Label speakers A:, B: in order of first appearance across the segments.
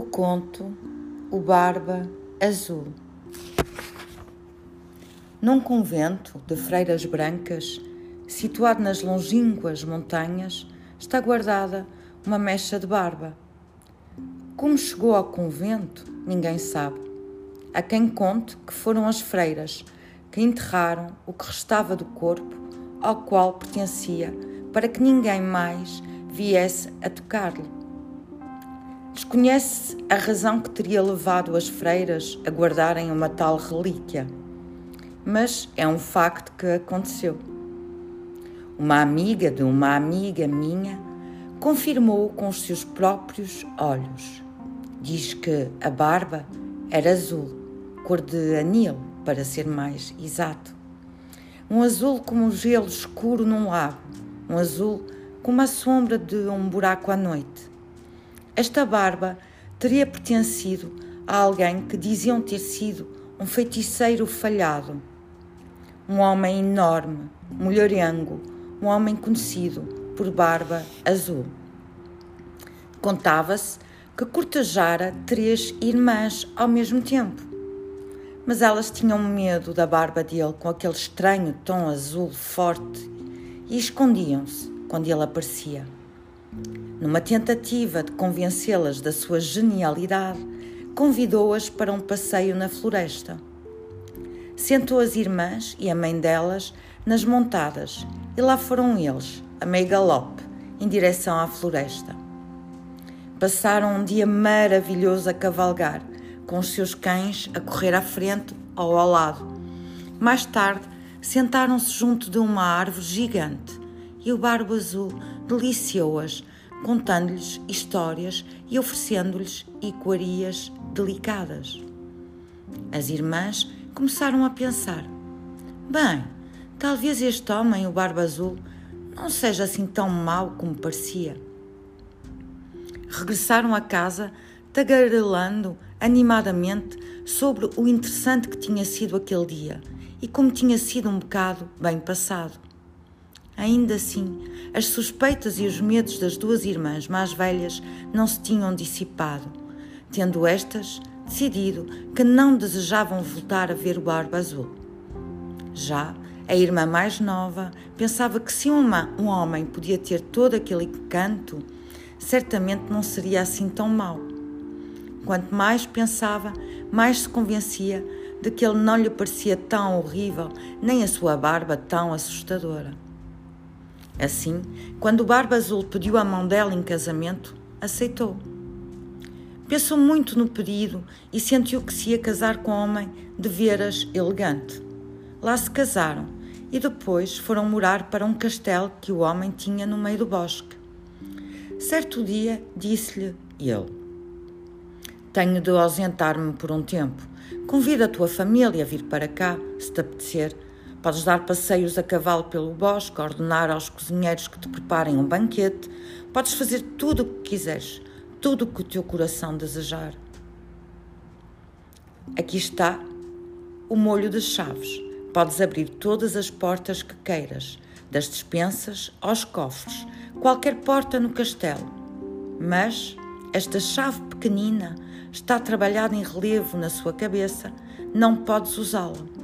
A: O conto O Barba Azul. Num convento de freiras brancas, situado nas longínquas montanhas, está guardada uma mecha de barba. Como chegou ao convento, ninguém sabe. Há quem conte que foram as freiras que enterraram o que restava do corpo ao qual pertencia, para que ninguém mais viesse a tocar-lhe. Desconhece a razão que teria levado as freiras a guardarem uma tal relíquia, mas é um facto que aconteceu. Uma amiga de uma amiga minha confirmou com os seus próprios olhos. Diz que a barba era azul, cor de anil, para ser mais exato. Um azul como o gelo escuro num lago, um azul como a sombra de um buraco à noite esta barba teria pertencido a alguém que diziam ter sido um feiticeiro falhado. Um homem enorme, mulherengo, um homem conhecido por barba azul. Contava-se que cortejara três irmãs ao mesmo tempo, mas elas tinham medo da barba dele com aquele estranho tom azul forte e escondiam-se quando ele aparecia. Numa tentativa de convencê-las da sua genialidade, convidou-as para um passeio na floresta. Sentou as irmãs e a mãe delas nas montadas e lá foram eles, a meio galope, em direção à floresta. Passaram um dia maravilhoso a cavalgar, com os seus cães a correr à frente ou ao lado. Mais tarde, sentaram-se junto de uma árvore gigante e o Barbo Azul deliciou-as contando-lhes histórias e oferecendo-lhes iguarias delicadas. As irmãs começaram a pensar: bem, talvez este homem, o Barba Azul, não seja assim tão mau como parecia. Regressaram a casa tagarelando animadamente sobre o interessante que tinha sido aquele dia e como tinha sido um bocado bem passado. Ainda assim, as suspeitas e os medos das duas irmãs mais velhas não se tinham dissipado, tendo estas decidido que não desejavam voltar a ver o Barba Azul. Já a irmã mais nova pensava que se uma, um homem podia ter todo aquele encanto, certamente não seria assim tão mau. Quanto mais pensava, mais se convencia de que ele não lhe parecia tão horrível, nem a sua barba tão assustadora. Assim, quando o Barba Azul pediu a mão dela em casamento, aceitou. Pensou muito no pedido e sentiu que se ia casar com um homem de veras elegante. Lá se casaram e depois foram morar para um castelo que o homem tinha no meio do bosque. Certo dia disse-lhe ele: Tenho de ausentar-me por um tempo. Convida a tua família a vir para cá, se te apetecer Podes dar passeios a cavalo pelo bosque, ordenar aos cozinheiros que te preparem um banquete. Podes fazer tudo o que quiseres, tudo o que o teu coração desejar. Aqui está o molho de chaves. Podes abrir todas as portas que queiras, das despensas aos cofres, qualquer porta no castelo. Mas esta chave pequenina está trabalhada em relevo na sua cabeça, não podes usá-la.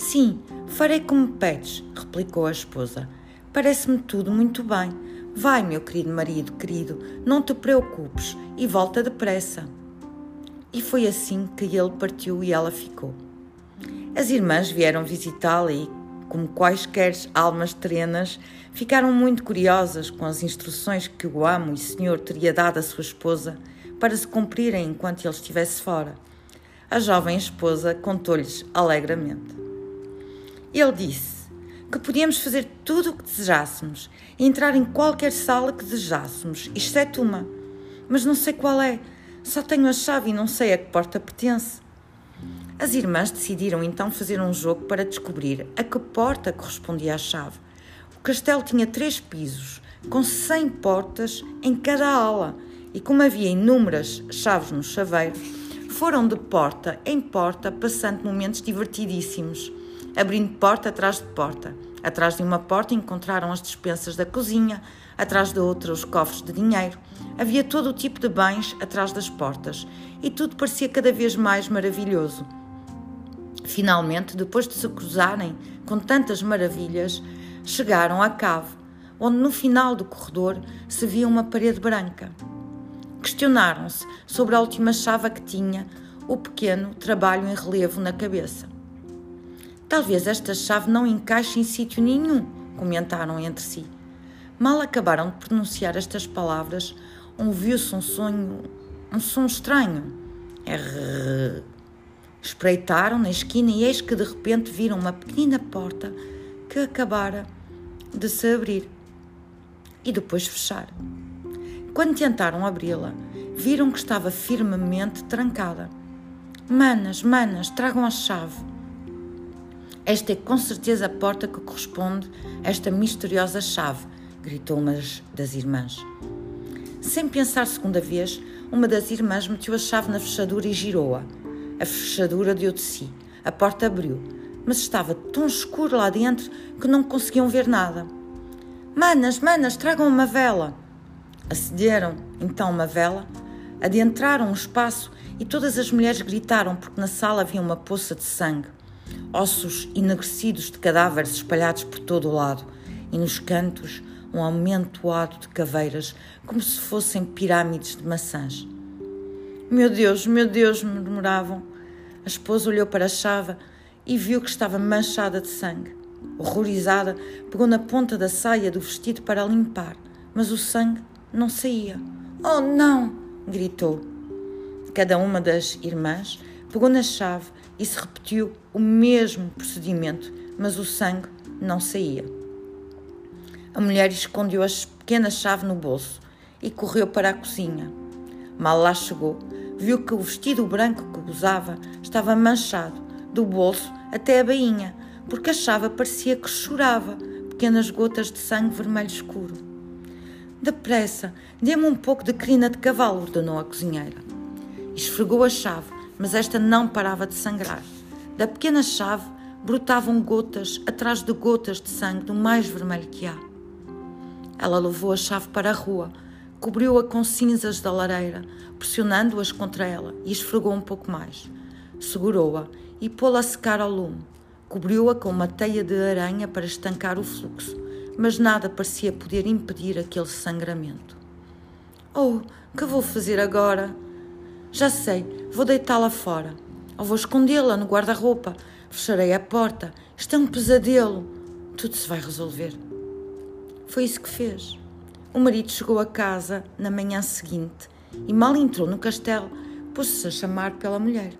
A: Sim, farei como pedes, replicou a esposa. Parece-me tudo muito bem. Vai, meu querido marido, querido, não te preocupes e volta depressa. E foi assim que ele partiu e ela ficou. As irmãs vieram visitá-la e, como quaisquer almas terenas, ficaram muito curiosas com as instruções que o amo e senhor teria dado à sua esposa para se cumprirem enquanto ele estivesse fora. A jovem esposa contou-lhes alegremente. Ele disse que podíamos fazer tudo o que desejássemos e entrar em qualquer sala que desejássemos, exceto uma. Mas não sei qual é. Só tenho a chave e não sei a que porta pertence. As irmãs decidiram então fazer um jogo para descobrir a que porta correspondia a chave. O castelo tinha três pisos, com cem portas em cada ala, e como havia inúmeras chaves no chaveiro, foram de porta em porta, passando momentos divertidíssimos abrindo porta atrás de porta, Atrás de uma porta encontraram as despensas da cozinha, atrás de outra os cofres de dinheiro. Havia todo o tipo de bens atrás das portas e tudo parecia cada vez mais maravilhoso. Finalmente, depois de se cruzarem com tantas maravilhas, chegaram à cave, onde no final do corredor se via uma parede branca. Questionaram-se sobre a última chave que tinha o pequeno trabalho em relevo na cabeça. Talvez esta chave não encaixe em sítio nenhum, comentaram entre si. Mal acabaram de pronunciar estas palavras, ouviu-se um sonho, um som estranho. R. Espreitaram na esquina e eis que de repente viram uma pequena porta que acabara de se abrir e depois fechar. Quando tentaram abri-la, viram que estava firmemente trancada. Manas, manas, tragam a chave. Esta é com certeza a porta que corresponde a esta misteriosa chave, gritou uma das irmãs. Sem pensar segunda vez, uma das irmãs meteu a chave na fechadura e girou-a. A fechadura deu de si. A porta abriu, mas estava tão escuro lá dentro que não conseguiam ver nada. Manas, manas, tragam uma vela. Acederam então uma vela, adentraram o espaço e todas as mulheres gritaram porque na sala havia uma poça de sangue, ossos enegrecidos de cadáveres espalhados por todo o lado e nos cantos um amontoado de caveiras como se fossem pirâmides de maçãs. Meu Deus, meu Deus, murmuravam. A esposa olhou para a chave e viu que estava manchada de sangue. Horrorizada, pegou na ponta da saia do vestido para limpar, mas o sangue não saía. Oh, não! gritou. Cada uma das irmãs pegou na chave e se repetiu o mesmo procedimento, mas o sangue não saía. A mulher escondeu a pequena chave no bolso e correu para a cozinha. Mal lá chegou, viu que o vestido branco que usava estava manchado, do bolso até a bainha, porque a chave parecia que chorava pequenas gotas de sangue vermelho escuro. Depressa, dê-me um pouco de crina de cavalo, ordenou a cozinheira. Esfregou a chave, mas esta não parava de sangrar. Da pequena chave brotavam gotas atrás de gotas de sangue do mais vermelho que há. Ela levou a chave para a rua, cobriu-a com cinzas da lareira, pressionando-as contra ela e esfregou um pouco mais. Segurou-a e pô-la a secar ao lume. Cobriu-a com uma teia de aranha para estancar o fluxo, mas nada parecia poder impedir aquele sangramento. Oh, que vou fazer agora? Já sei, vou deitá-la fora. Ou vou escondê-la no guarda-roupa. Fecharei a porta. Isto é um pesadelo. Tudo se vai resolver. Foi isso que fez. O marido chegou a casa na manhã seguinte e mal entrou no castelo, pôs-se a chamar pela mulher.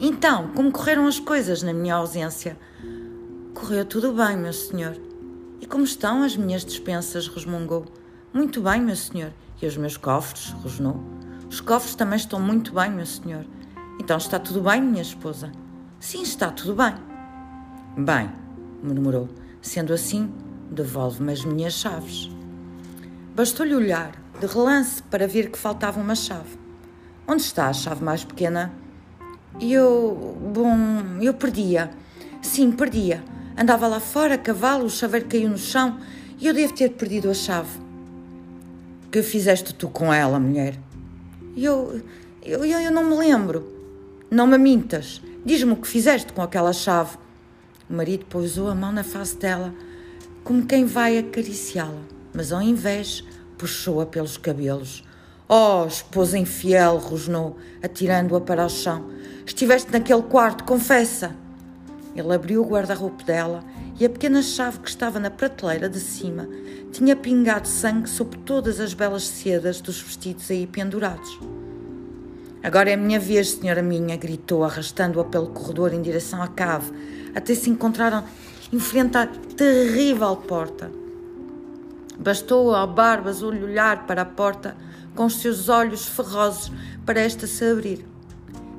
A: Então, como correram as coisas na minha ausência? Correu tudo bem, meu senhor. E como estão as minhas despensas? resmungou. Muito bem, meu senhor. E os meus cofres? rosnou. Os cofres também estão muito bem, meu senhor. Então está tudo bem, minha esposa? Sim, está tudo bem. Bem, murmurou. Sendo assim, devolve-me as minhas chaves. Bastou-lhe olhar de relance para ver que faltava uma chave. Onde está a chave mais pequena? Eu. Bom, eu perdia. Sim, perdia. Andava lá fora a cavalo, o chaveiro caiu no chão e eu devo ter perdido a chave. Que fizeste tu com ela, mulher? Eu. Eu, eu não me lembro. Não me mintas. Diz-me o que fizeste com aquela chave. O marido pousou a mão na face dela, como quem vai acariciá-la, mas ao invés puxou-a pelos cabelos. Oh, esposa infiel, rosnou, atirando-a para o chão. Estiveste naquele quarto, confessa! Ele abriu o guarda-roupa dela e a pequena chave que estava na prateleira de cima tinha pingado sangue sobre todas as belas sedas dos vestidos aí pendurados. Agora é a minha vez, senhora minha, gritou, arrastando-a pelo corredor em direção à cave, até se encontraram em frente à terrível porta. Bastou ao Barbas olhar para a porta com os seus olhos ferrosos para esta se abrir.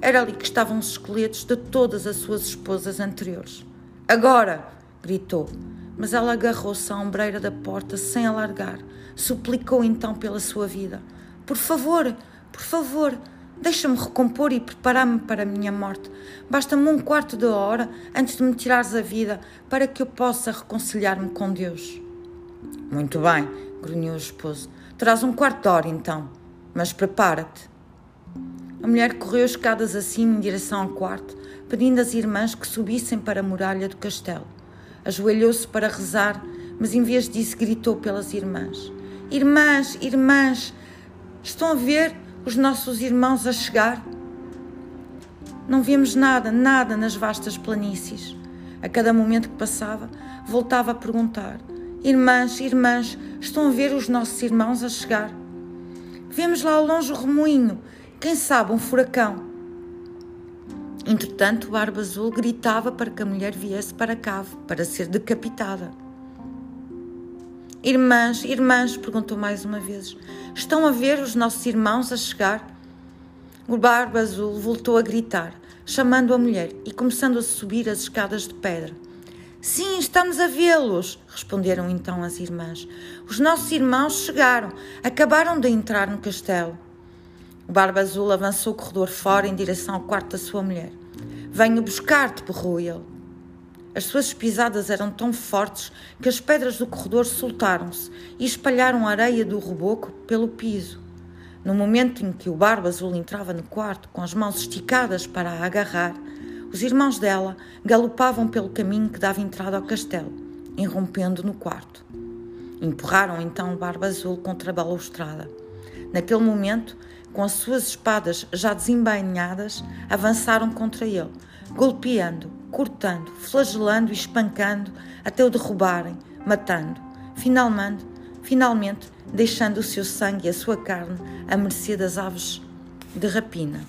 A: Era ali que estavam os esqueletos de todas as suas esposas anteriores. Agora! gritou, mas ela agarrou-se à ombreira da porta sem alargar. Suplicou então pela sua vida: Por favor, por favor, Deixa-me recompor e preparar-me para a minha morte. Basta-me um quarto de hora antes de me tirares a vida para que eu possa reconciliar-me com Deus. Muito bem, grunhou o esposo. Terás um quarto de hora então, mas prepara-te. A mulher correu escadas acima em direção ao quarto, pedindo às irmãs que subissem para a muralha do castelo. Ajoelhou-se para rezar, mas em vez disso gritou pelas irmãs: Irmãs, irmãs, estão a ver? os nossos irmãos a chegar? Não vemos nada, nada nas vastas planícies. A cada momento que passava, voltava a perguntar: Irmãs, irmãs, estão a ver os nossos irmãos a chegar? Vemos lá ao longe o remoinho, quem sabe um furacão. Entretanto, o Barba Azul gritava para que a mulher viesse para cá para ser decapitada. Irmãs, irmãs, perguntou mais uma vez, estão a ver os nossos irmãos a chegar? O Barba Azul voltou a gritar, chamando a mulher e começando a subir as escadas de pedra. Sim, estamos a vê-los, responderam então as irmãs. Os nossos irmãos chegaram, acabaram de entrar no castelo. Barba Azul avançou o corredor fora em direção ao quarto da sua mulher. Venho buscar-te, berrou ele. As suas pisadas eram tão fortes que as pedras do corredor soltaram-se e espalharam a areia do reboco pelo piso. No momento em que o Barba Azul entrava no quarto com as mãos esticadas para a agarrar, os irmãos dela galopavam pelo caminho que dava entrada ao castelo, irrompendo no quarto. Empurraram então o Barba Azul contra a balustrada. Naquele momento, com as suas espadas já desembainhadas, avançaram contra ele, golpeando, cortando, flagelando e espancando até o derrubarem, matando, finalmente, finalmente deixando o seu sangue e a sua carne à mercê das aves de rapina.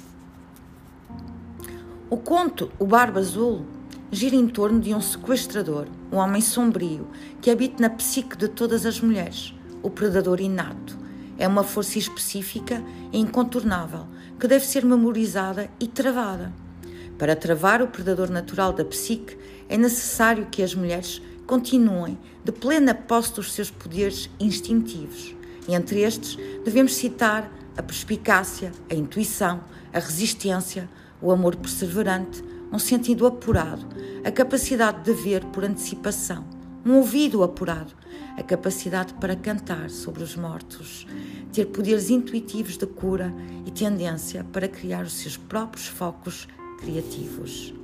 A: O conto O Barba Azul gira em torno de um sequestrador, um homem sombrio, que habita na psique de todas as mulheres, o predador inato. É uma força específica e incontornável que deve ser memorizada e travada. Para travar o predador natural da psique, é necessário que as mulheres continuem de plena posse dos seus poderes instintivos. Entre estes, devemos citar a perspicácia, a intuição, a resistência, o amor perseverante, um sentido apurado, a capacidade de ver por antecipação, um ouvido apurado, a capacidade para cantar sobre os mortos, ter poderes intuitivos de cura e tendência para criar os seus próprios focos criativos.